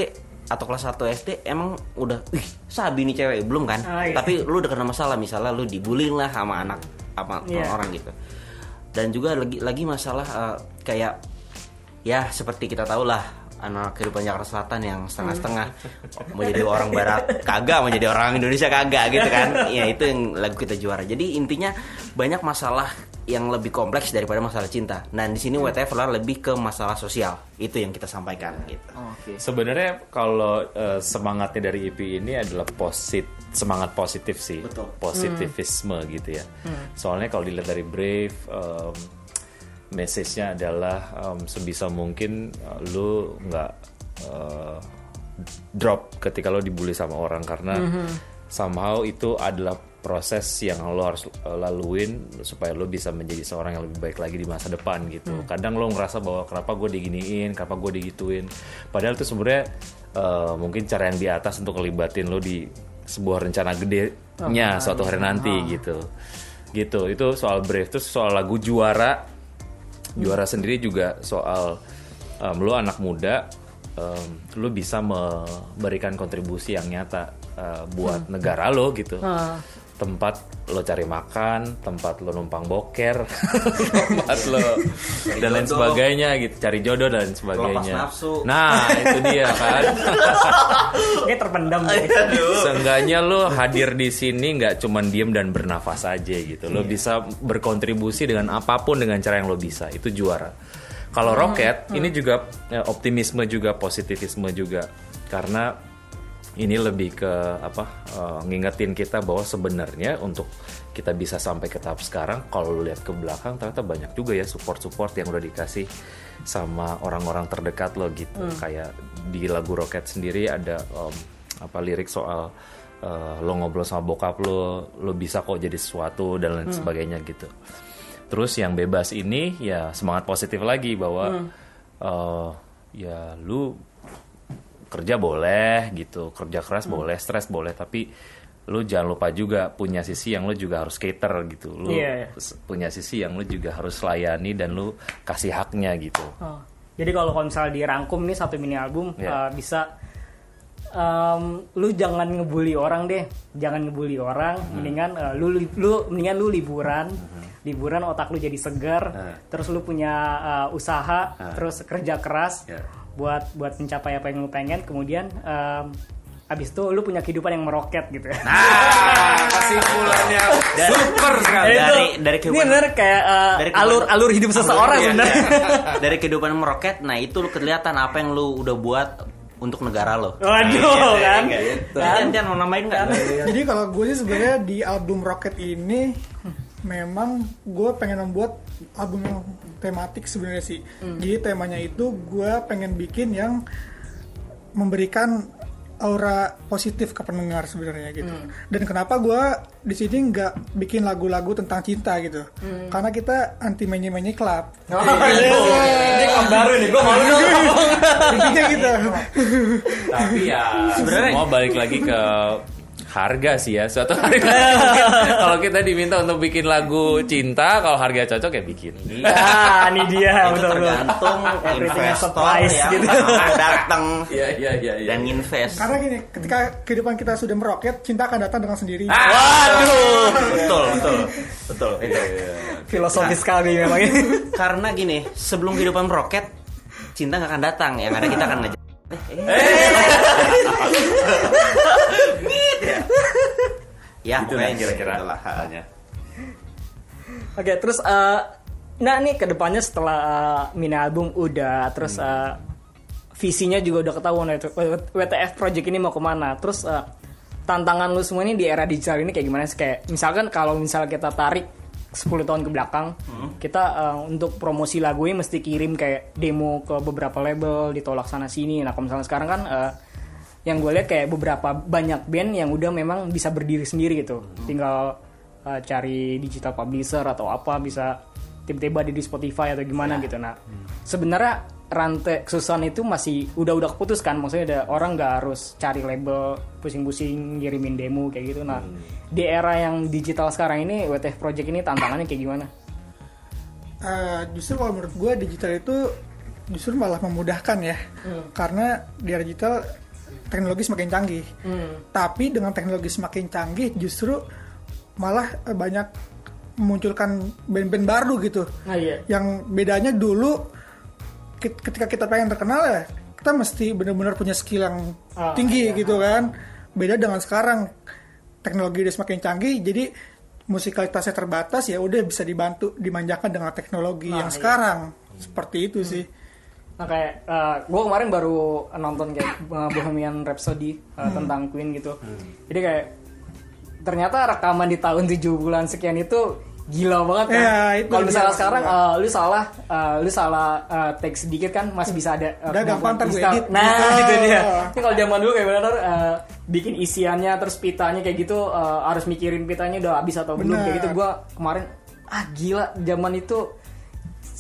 atau kelas 1 SD emang udah wih sabi nih cewek belum kan? Ah, iya. tapi lu udah kena masalah misalnya lu dibullying lah sama anak apa Iya. orang gitu. Dan juga lagi lagi masalah eh, kayak ya seperti kita tahu lah anak kehidupan Jakarta Selatan yang setengah-setengah. Mau jadi orang Barat kagak. Mau jadi orang Indonesia kagak gitu kan? Ya itu yang lagu kita juara. Jadi intinya banyak masalah yang lebih kompleks daripada masalah cinta. Nah di sini WTF adalah lebih ke masalah sosial. Itu yang kita sampaikan gitu. Sebenarnya kalau eh, semangatnya dari EP ini adalah posit semangat positif sih, Betul. positivisme gitu ya. Soalnya kalau dilihat dari Brave, em, message-nya adalah em, sebisa mungkin eh, lu nggak eh, drop ketika lo dibully sama orang karena somehow itu adalah proses yang lo harus uh, laluin supaya lo bisa menjadi seorang yang lebih baik lagi di masa depan gitu. Kadang lo ngerasa bahwa kenapa gue diginiin, kenapa gue digituin. Padahal itu sebenarnya uh, mungkin cara yang di atas untuk ngelibatin lo di sebuah rencana gedenya suatu hari nanti gitu. Gitu. Itu soal Brave terus soal lagu juara. Juara sendiri juga soal um, lo anak muda um, lo bisa memberikan kontribusi yang nyata uh, buat negara lo gitu tempat lo cari makan tempat lo numpang boker *laughs* tempat lo dan lain jodoh. sebagainya gitu cari jodoh dan sebagainya nafsu. nah itu dia kan *laughs* Kayak terpendam. Seenggaknya lo hadir di sini nggak cuman diem dan bernafas aja gitu. Lo bisa berkontribusi dengan apa pun dengan cara yang lo bisa. Itu juara. Kalau Rocket ini juga ya, optimisme juga, positivisme juga. Karena ini lebih ke apa? eh, ngingetin kita bahwa sebenarnya untuk kita bisa sampai ke tahap sekarang kalau lo lihat ke belakang ternyata banyak juga ya support-support yang udah dikasih sama orang-orang terdekat lo gitu. Kayak di lagu Rocket sendiri ada em, apa lirik soal eh, lo ngobrol sama bokap lo, lo bisa kok jadi sesuatu dan lain sebagainya gitu. Terus yang bebas ini ya semangat positif lagi bahwa eh, ya lu kerja boleh gitu kerja keras boleh stres boleh tapi lu jangan lupa juga punya sisi yang lu juga harus cater gitu. Lu iya. s- punya sisi yang lu juga harus layani dan lu kasih haknya gitu. Oh. Jadi kalau misalnya dirangkum nih satu mini album Iya. eh, bisa em, lu jangan ngebully orang deh, jangan ngebully orang, mendingan eh, lu lu mendingan lu liburan, liburan otak lu jadi segar, terus lu punya eh, usaha, terus kerja keras. Ya. Buat buat mencapai apa yang lu pengen, kemudian em, abis itu lu punya kehidupan yang meroket gitu ya. Kesimpulannya Dan- super sekali. Itu- dari- dari ini kehidupan- bener kayak eh, dari kehidupan- alur alur hidup seseorang Iya, sebenarnya. iya. *laughs* dari kehidupan meroket nah itu lu kelihatan apa yang lu udah buat untuk negara lo Waduh, kan? Kan? Jangan mau nambahin nggak? Jadi kalau gue sih sebenarnya di album Rocket ini memang gue pengen membuat album yang tematik sebenarnya sih. Jadi temanya itu gue pengen bikin yang memberikan aura positif ke pendengar sebenarnya gitu. Dan kenapa gue di sini nggak bikin lagu-lagu tentang cinta gitu? Karena kita anti menye-menye club. Ini klub baru nih, gue malu dong. *laughs* Intinya gitu. tapi ya Sebenarnya- semua balik lagi ke harga sih ya suatu hari *laughs* kalau kita diminta untuk bikin lagu cinta kalau harga cocok ya bikin Ah, ini dia itu betul betul. tergantung investor price, yang gitu. datang iya iya iya iya. dan invest Karena gini, ketika kehidupan kita sudah meroket, cinta akan datang dengan sendiri. Waduh, betul, betul, betul. Filosofis sekali memang ini. Karena gini, sebelum kehidupan meroket, cinta nggak akan datang. Yang ada kita akan ngejar. *laughs* *laughs* ya, Itu lah kira-kira itulah. halnya. Oke, terus eh, nah nih ke depannya setelah eh, mini album udah, terus eh, visinya juga udah ketahuan W- WTF Project ini mau ke mana. Terus eh, tantangan lu semua ini di era digital ini kayak gimana sih? Kayak misalkan kalau misalnya kita tarik 10 tahun ke belakang, kita eh, untuk promosi lagu ini mesti kirim kayak demo ke beberapa label, ditolak sana sini. Nah, kalau misalnya sekarang kan eh, yang gue lihat kayak beberapa banyak band yang udah memang bisa berdiri sendiri gitu. Tinggal uh, cari digital publisher atau apa bisa tiba-tiba ada di Spotify atau gimana gitu. Nah, sebenarnya rantai kesusahan itu masih udah-udah keputus kan. Maksudnya ada orang nggak harus cari label pusing-pusing ngirimin demo kayak gitu. Nah, di era yang digital sekarang ini WTF Project ini tantangannya kayak gimana? Eh, justru kalau menurut gue digital itu justru malah memudahkan ya karena di era digital teknologi semakin canggih. Tapi dengan teknologi semakin canggih justru malah eh, banyak memunculkan band-band baru gitu. Nah, iya. yang bedanya dulu ketika kita pengen terkenal ya kita mesti benar-benar punya skill yang Ah, tinggi gitu kan. Beda dengan sekarang teknologi udah semakin canggih jadi musikalitasnya terbatas ya udah bisa dibantu dimanjakan dengan teknologi yang sekarang. Seperti itu sih Nah kayak gue kemarin baru nonton kayak uh, Bohemian Rhapsody uh, tentang Queen gitu. Jadi kayak ternyata rekaman di tahun 7 bulan sekian itu gila banget kan. Ya, itu Kalau misalnya sekarang uh, lu salah uh, lu salah uh, take sedikit kan masih bisa ada uh, Udah gampang, gue edit. Nah, Gitu. gitu dia. Ini kalau zaman dulu kayak benar uh, bikin isiannya terus pitanya kayak gitu uh, harus mikirin pitanya udah habis atau belum Benar. kayak gitu gua kemarin ah gila zaman itu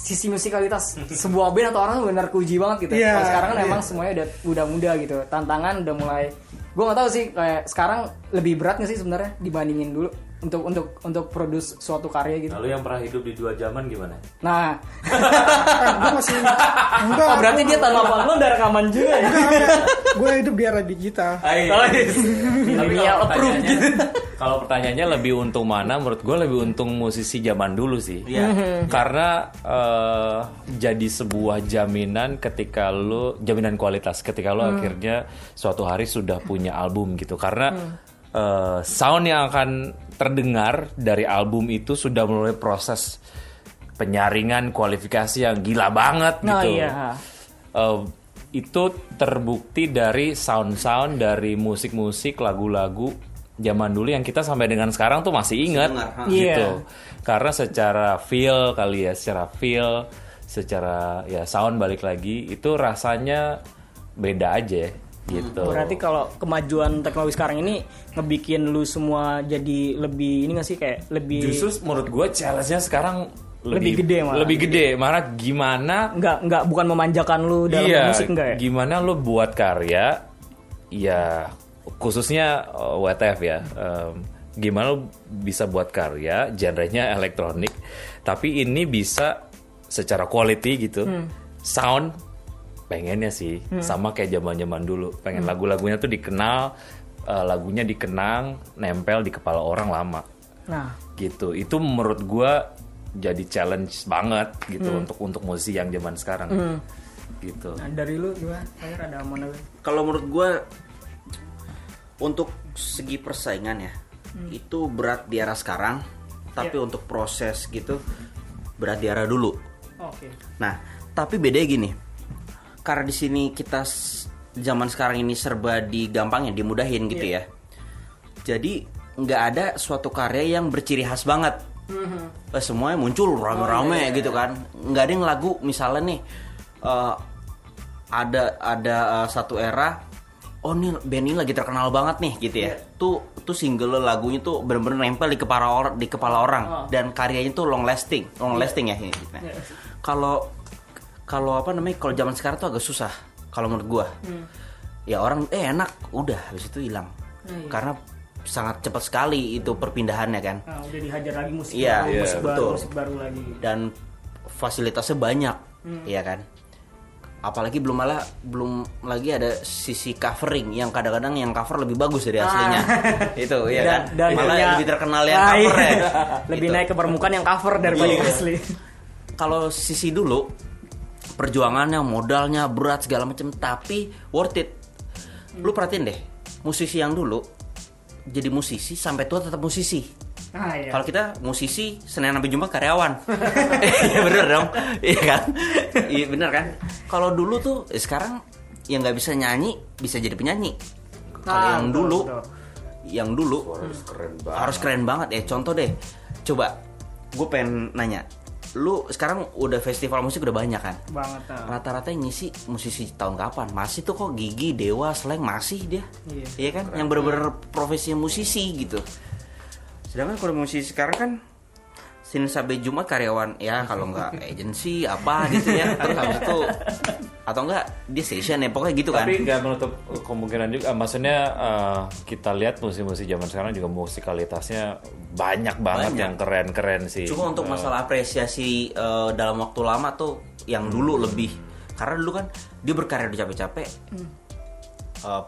sisi musikalitas sebuah band atau orang benar kuji banget gitu. Kalau sekarang kan iya. emang semuanya udah udah mudah gitu. Tantangan udah mulai gue nggak tahu sih kayak sekarang lebih berat nggak sih sebenarnya dibandingin dulu untuk untuk untuk produce suatu karya gitu. lalu yang pernah hidup di dua zaman gimana? Nah, *laughs* gue masih enggak. Oh berarti dia tanpa lo udah rekaman juga ya? gue hidup di era digital. Oh, iya. Millennial approve gitu. kalau pertanyaannya lebih untung mana? Menurut gue lebih untung musisi zaman dulu sih. Iya. karena eh, jadi sebuah jaminan ketika lo jaminan kualitas ketika lo akhirnya suatu hari sudah punya album gitu. Karena eh, sound yang akan terdengar dari album itu sudah melalui proses penyaringan kualifikasi yang gila banget Nah, gitu iya. Eh, itu terbukti dari sound-sound dari musik-musik lagu-lagu zaman dulu yang kita sampai dengan sekarang tuh masih ingat dengar, gitu. Iya. Karena secara feel kali ya, secara feel, secara ya sound balik lagi itu rasanya beda aja gitu. Berarti kalau kemajuan teknologi sekarang ini ngebikin lu semua jadi lebih ini gak sih kayak lebih Justru menurut gue challenge-nya sekarang Lebih gede malah. Lebih gede, malah gimana nggak nggak bukan memanjakan lu dalam iya, musik enggak ya Gimana lo buat karya, ya khususnya uh, WTF ya. em, gimana lo bisa buat karya, genrenya elektronik, tapi ini bisa secara quality gitu, Hmm. sound pengennya sih. Sama kayak zaman-zaman dulu. Pengen Hmm. lagu-lagunya tuh dikenal, uh, lagunya dikenang, nempel di kepala orang lama. Nah. Gitu. Itu menurut gua jadi challenge banget gitu Hmm. untuk untuk musisi yang zaman sekarang. Gitu. Nah, dari lu gimana? Ada mana Kalau menurut gue untuk segi persaingan ya itu berat di era sekarang, tapi untuk proses gitu berat di era dulu. oke. Nah, tapi bedanya gini, karena di sini kita zaman sekarang ini serba digampangin, dimudahin gitu ya. Jadi nggak ada suatu karya yang berciri khas banget. Eh, semuanya muncul rame-rame gitu kan. Nggak ada yang lagu misalnya nih eh, ada ada eh, satu era oh nih band ini lagi terkenal banget nih gitu ya. Tuh tuh single lagunya tuh bener-bener nempel di kepala orang di kepala orang dan karyanya tuh long lasting, long lasting ya ini. Nah, Kalau kalau apa namanya kalau zaman sekarang tuh agak susah kalau menurut gua. Ya orang eh enak udah habis itu hilang. Karena sangat cepat sekali itu perpindahannya kan nah, udah dihajar lagi musik Iya, baru iya, musik baru betul. musik baru lagi dan fasilitasnya banyak ya kan apalagi belum malah belum lagi ada sisi covering yang kadang-kadang yang cover lebih bagus dari aslinya *laughs* itu ya kan malah punya- lebih terkenal yang Ah, cover iya. ya *laughs* lebih Gitu. naik ke permukaan yang cover daripada Iya. yang asli kalau sisi dulu perjuangannya modalnya berat segala macam tapi worth it lu perhatiin deh musisi yang dulu jadi musisi sampai tua tetap musisi ah, iya. Kalau kita musisi Senin sampai Jumat karyawan. *laughs* Iya bener dong. Iya kan? Iya bener kan? Kalau dulu tuh eh, sekarang yang nggak bisa nyanyi bisa jadi penyanyi. Kalau Ah, yang betul, dulu betul. yang dulu harus keren banget. ya. Contoh deh. Coba gue pengen nanya. Lu sekarang udah festival musik udah banyak kan? banget nah. Rata-rata yang ngisi musisi tahun kapan? Masih tuh kok Gigi, Dewa, Slang masih dia. Iya. Iya kan? Yang bener-bener profesinya musisi gitu. Sedangkan kalau musisi sekarang kan Senin sampai Jumat karyawan ya kalau nggak *laughs* agensi apa gitu ya. Terus habis itu atau enggak dia station ya pokoknya gitu kan. tapi nggak menutup kemungkinan juga. Maksudnya eh, kita lihat musisi-musisi zaman sekarang juga musikalitasnya banyak banget Banyak. yang keren-keren sih. Cuma untuk masalah apresiasi eh, dalam waktu lama tuh yang dulu lebih karena dulu kan dia berkarya udah capek-capek. Eh,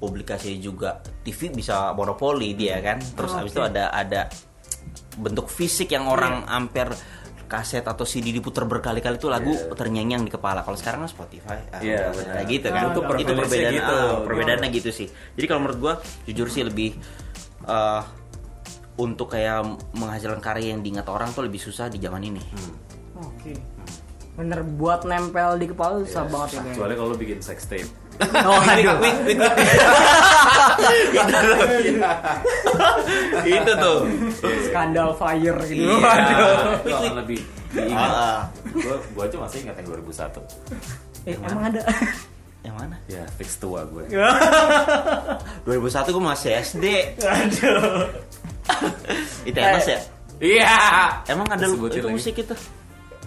publikasi juga TV bisa monopoli dia kan. Terus habis itu ada ada bentuk fisik yang orang amper kaset atau CD diputar berkali-kali itu lagu ternyanyi di kepala. Kalau sekarang kan Spotify ah, Iya, udah benar. kayak gitu kan. Itu itu, privilege-nya perbedaan gitu. ah, perbedaannya gitu sih. Jadi kalau menurut gua jujur sih lebih eh, untuk kayak menghasilkan karya yang diingat orang tuh lebih susah di zaman ini. Oke. Bener buat nempel di kepala susah banget ya kecuali kalau bikin sex tape oh aduh. itu tuh. Skandal fire gitu. Iya. Waduh. itu akan lebih diingat Ah, gua gua aja masih ingat yang 2001 eh, emang ada? Yang mana? Ya fix tua gue 2001 gue masih SD aduh itu emas ya? Iya. Emang ada lu itu musik itu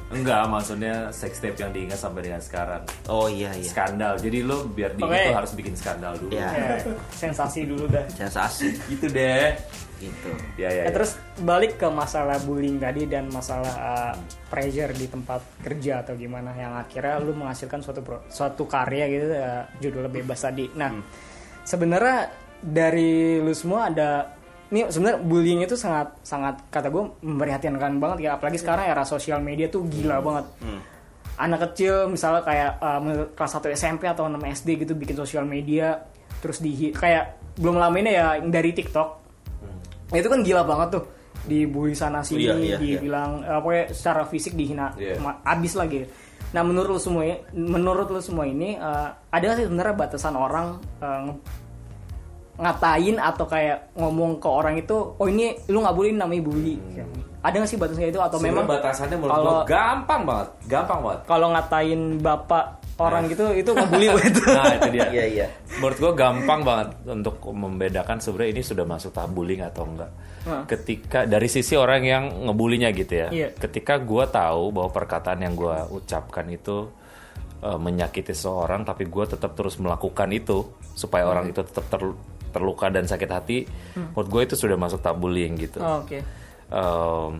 enggak maksudnya sex tape yang diingat sampai dengan sekarang. Oh iya iya. Skandal. Jadi lo biar diingat tuh harus bikin skandal dulu. Iya. Ya, sensasi dulu dah. Sensasi. Gitu deh. Gitu. Ya ya, Ya, ya. terus balik ke masalah bullying tadi dan masalah uh, pressure di tempat kerja atau gimana yang akhirnya lu menghasilkan suatu pro- suatu karya gitu uh, judulnya bebas tadi. Nah, sebenarnya dari lu semua ada ini sebenarnya bullying itu sangat sangat kata gue memprihatinkan banget ya. Apalagi sekarang era sosial media tuh gila banget. Anak kecil misalnya kayak uh, kelas 1 SMP atau 6 SD gitu bikin sosial media terus di kayak belum lama ini ya dari TikTok. Itu kan gila banget tuh. Dibully sana sini Iya, iya, dibilang eh, pokoknya secara fisik dihina Iya. ma- abis lagi nah menurut lu semua menurut lu semua ini eh, ada sih sebenarnya batasan orang nge- ngatain atau kayak ngomong ke orang itu oh ini lu nggak boleh namanya bully ada nggak sih batasannya itu atau memang Sebenarnya batasannya menurut kalau- gue gampang banget gampang banget kalau ngatain bapak orang gitu itu ngebully gitu. Nah itu dia. Iya, iya. Menurut gue gampang banget untuk membedakan sebenarnya ini sudah masuk tahap bullying atau enggak. Ketika dari sisi orang yang ngebulinya gitu ya. Iya. Ketika gue tahu bahwa perkataan yang gue ucapkan itu eh, menyakiti seseorang, tapi gue tetap terus melakukan itu supaya orang itu tetap ter- terluka dan sakit hati. Menurut gue itu sudah masuk tahap bullying gitu. Oh, Oke. Em,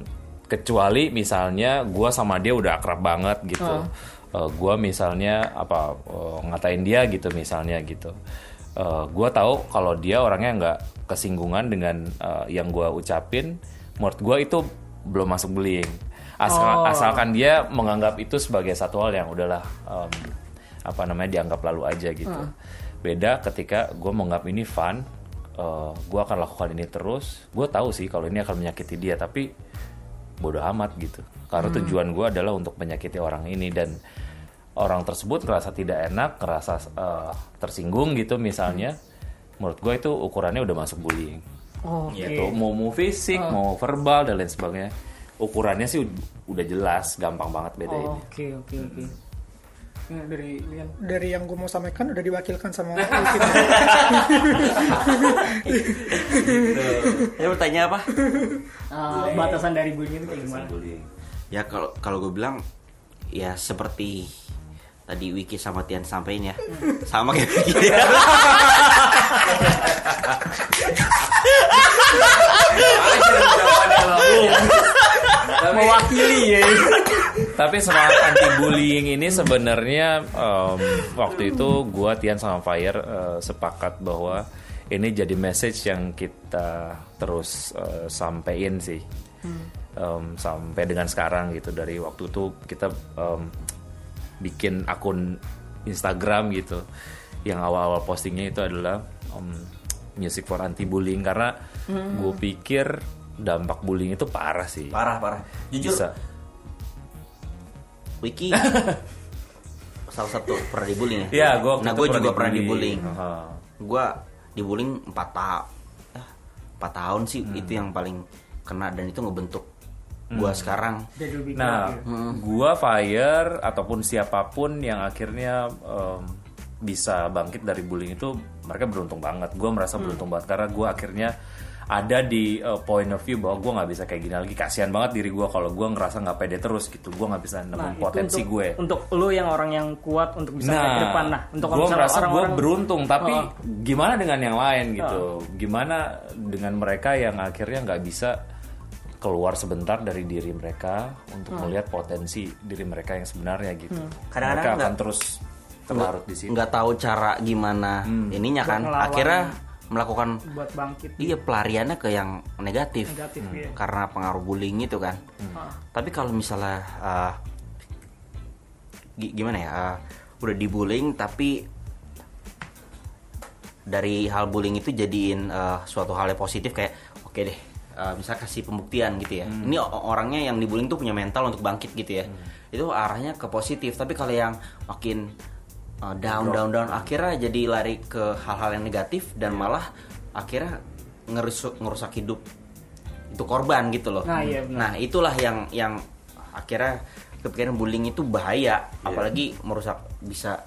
kecuali misalnya gua sama dia udah akrab banget gitu. Eh, gua misalnya apa eh, ngatain dia gitu misalnya gitu. Eh, gua tahu kalau dia orangnya nggak kesinggungan dengan eh, yang gua ucapin menurut gua itu belum masuk bullying. Asal- asalkan dia menganggap itu sebagai satu hal yang udahlah em, apa namanya dianggap lalu aja gitu beda ketika gua menganggap ini fun eh, gue akan lakukan ini terus. Gue tahu sih kalau ini akan menyakiti dia tapi bodoh amat gitu. Karena tujuan gue adalah untuk menyakiti orang ini dan orang tersebut ngerasa tidak enak ngerasa eh, tersinggung gitu misalnya. Menurut gue itu ukurannya udah masuk bullying. Oh, Oke. gitu. Mau mau fisik mau verbal dan lain sebagainya. Ukurannya sih ud- udah jelas gampang banget bedain Oh, Oke oke oke. Dari Lian. dari yang gue mau sampaikan udah diwakilkan sama *laughs* Ulkin. Ya bertanya apa? Ah, batasan dari bullying itu kayak gimana? bullying Ya kalau kalau gue bilang ya seperti tadi Wiki sama Tian sampein ya. Sama kayak *laughs* Wiki. Mewakili ya. Tapi semangat anti bullying ini sebenarnya em, waktu itu gua Tian sama Fire eh, sepakat bahwa ini jadi message yang kita terus eh, sampein sih. Em, sampai dengan sekarang gitu dari waktu itu kita em, bikin akun Instagram gitu. Yang awal-awal postingnya itu adalah em, music for anti bullying karena gue pikir dampak bullying itu parah sih. parah parah. Jujur Bisa. Wiki *laughs* salah satu pernah dibullying ya. Iya, gue Nah, gue juga pernah dibullying. Aha. Gue dibullying 4 tahun. empat tahun sih Hmm. itu yang paling kena dan itu ngebentuk gua sekarang. Jadi lebih Nah, ya. gua fire ataupun siapa pun yang akhirnya em, bisa bangkit dari bullying itu mereka beruntung banget. Gua merasa beruntung banget karena gua akhirnya ada di eh, point of view bahwa gua nggak bisa kayak gini lagi. Kasihan banget diri gua kalau gua ngerasa nggak pede terus gitu. Gua nggak bisa nemuin Nah, potensi untuk, gue. Untuk lu yang orang yang kuat untuk bisa naik ke depan nah. Untuk gue merasa gue beruntung, tapi Oh. gimana dengan yang lain gitu? Gimana dengan mereka yang akhirnya nggak bisa keluar sebentar dari diri mereka untuk melihat potensi diri mereka yang sebenarnya gitu? Kadang-kadang mereka akan terus terlarut di situ. nggak tahu cara gimana Hmm. ininya kan. Akhirnya melakukan buat bangkit iya pelariannya ke yang negatif. negatif Hmm. ya. karena pengaruh bullying itu kan. Tapi kalau misalnya uh, gi- gimana ya, uh, udah dibullying tapi dari hal bullying itu jadiin uh, suatu hal yang positif kayak oke deh, uh, bisa kasih pembuktian gitu ya. Ini o- orangnya yang dibullying tuh punya mental untuk bangkit gitu ya. Itu arahnya ke positif. Tapi kalau yang makin uh, down down down akhirnya jadi lari ke hal-hal yang negatif dan malah akhirnya ngerusak ngerusak hidup itu korban gitu loh. Nah, iya benar. Nah, itulah yang yang akhirnya kepikiran bullying itu bahaya, Iya. apalagi merusak bisa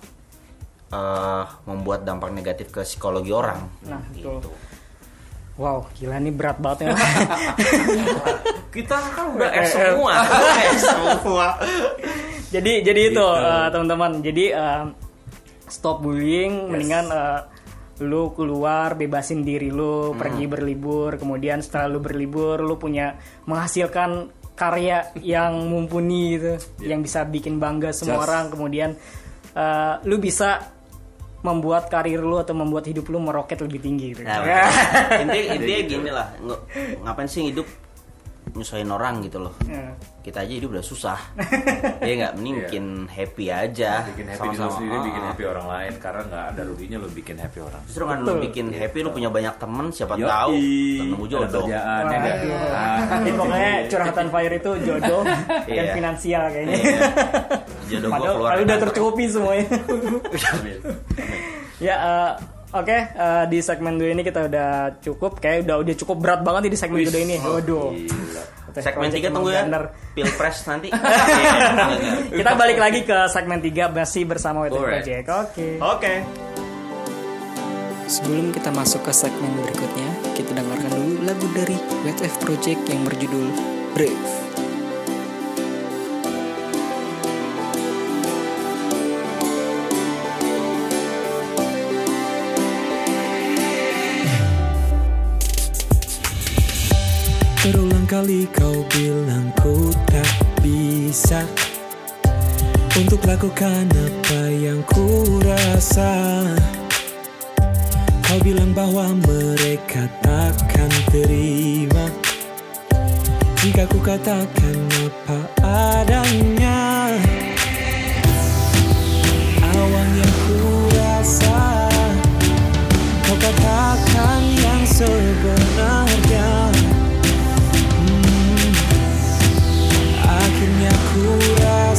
eh, membuat dampak negatif ke psikologi orang. Nah, gitu. betul. Wow, gila ini berat banget ya. *laughs* Kita kan udah es semua, *laughs* es semua. jadi jadi itu Gitu. eh, teman-teman. Jadi eh, stop bullying, mendingan eh, lu keluar bebasin diri lu, pergi berlibur, kemudian setelah lu berlibur lu punya menghasilkan karya yang mumpuni gitu, yang bisa bikin bangga semua Just. orang, kemudian eh, lu bisa membuat karir lu atau membuat hidup lu meroket lebih tinggi gitu. Nah, *laughs* intinya intinya gini lah, ngapain sih hidup nyusahin orang gitu loh. Ya. Kita aja hidup udah susah. *laughs* Iya nggak, mending Iya. bikin happy aja. bikin happy diri lu Sama-sama. sendiri, bikin ah. happy orang lain karena nggak ada ruginya lu bikin happy orang. Justru kan lu Betul. bikin happy, lu punya banyak temen, siapa Yoi. tahu ketemu Ada jodoh. kerjaan ya aduh. Ah. *laughs* Jadi pokoknya curhatan fire itu jodoh *laughs* dan Iya. finansial kayaknya. Iya. Jodoh gua Padahal, keluar. padahal udah tercukupi semuanya. ya eh, oke eh, di segmen 2 ini kita udah cukup kayak udah udah cukup berat banget nih di segmen kedua ini. Waduh. Gila. Segmen Project 3 tunggu ya. bener. Pilpres nanti. *laughs* Kita balik lagi ke segmen 3 masih bersama WTF. Project. Oke. Oke. Sebelum kita masuk ke segmen berikutnya, kita dengarkan dulu lagu dari WTF Project yang berjudul Brave. Kali kau bilang ku tak bisa Untuk lakukan apa yang ku rasa. Kau bilang bahwa mereka takkan terima Jika ku katakan apa adanya. Awang yang ku rasa Kau katakan yang sebenarnya Akhirnya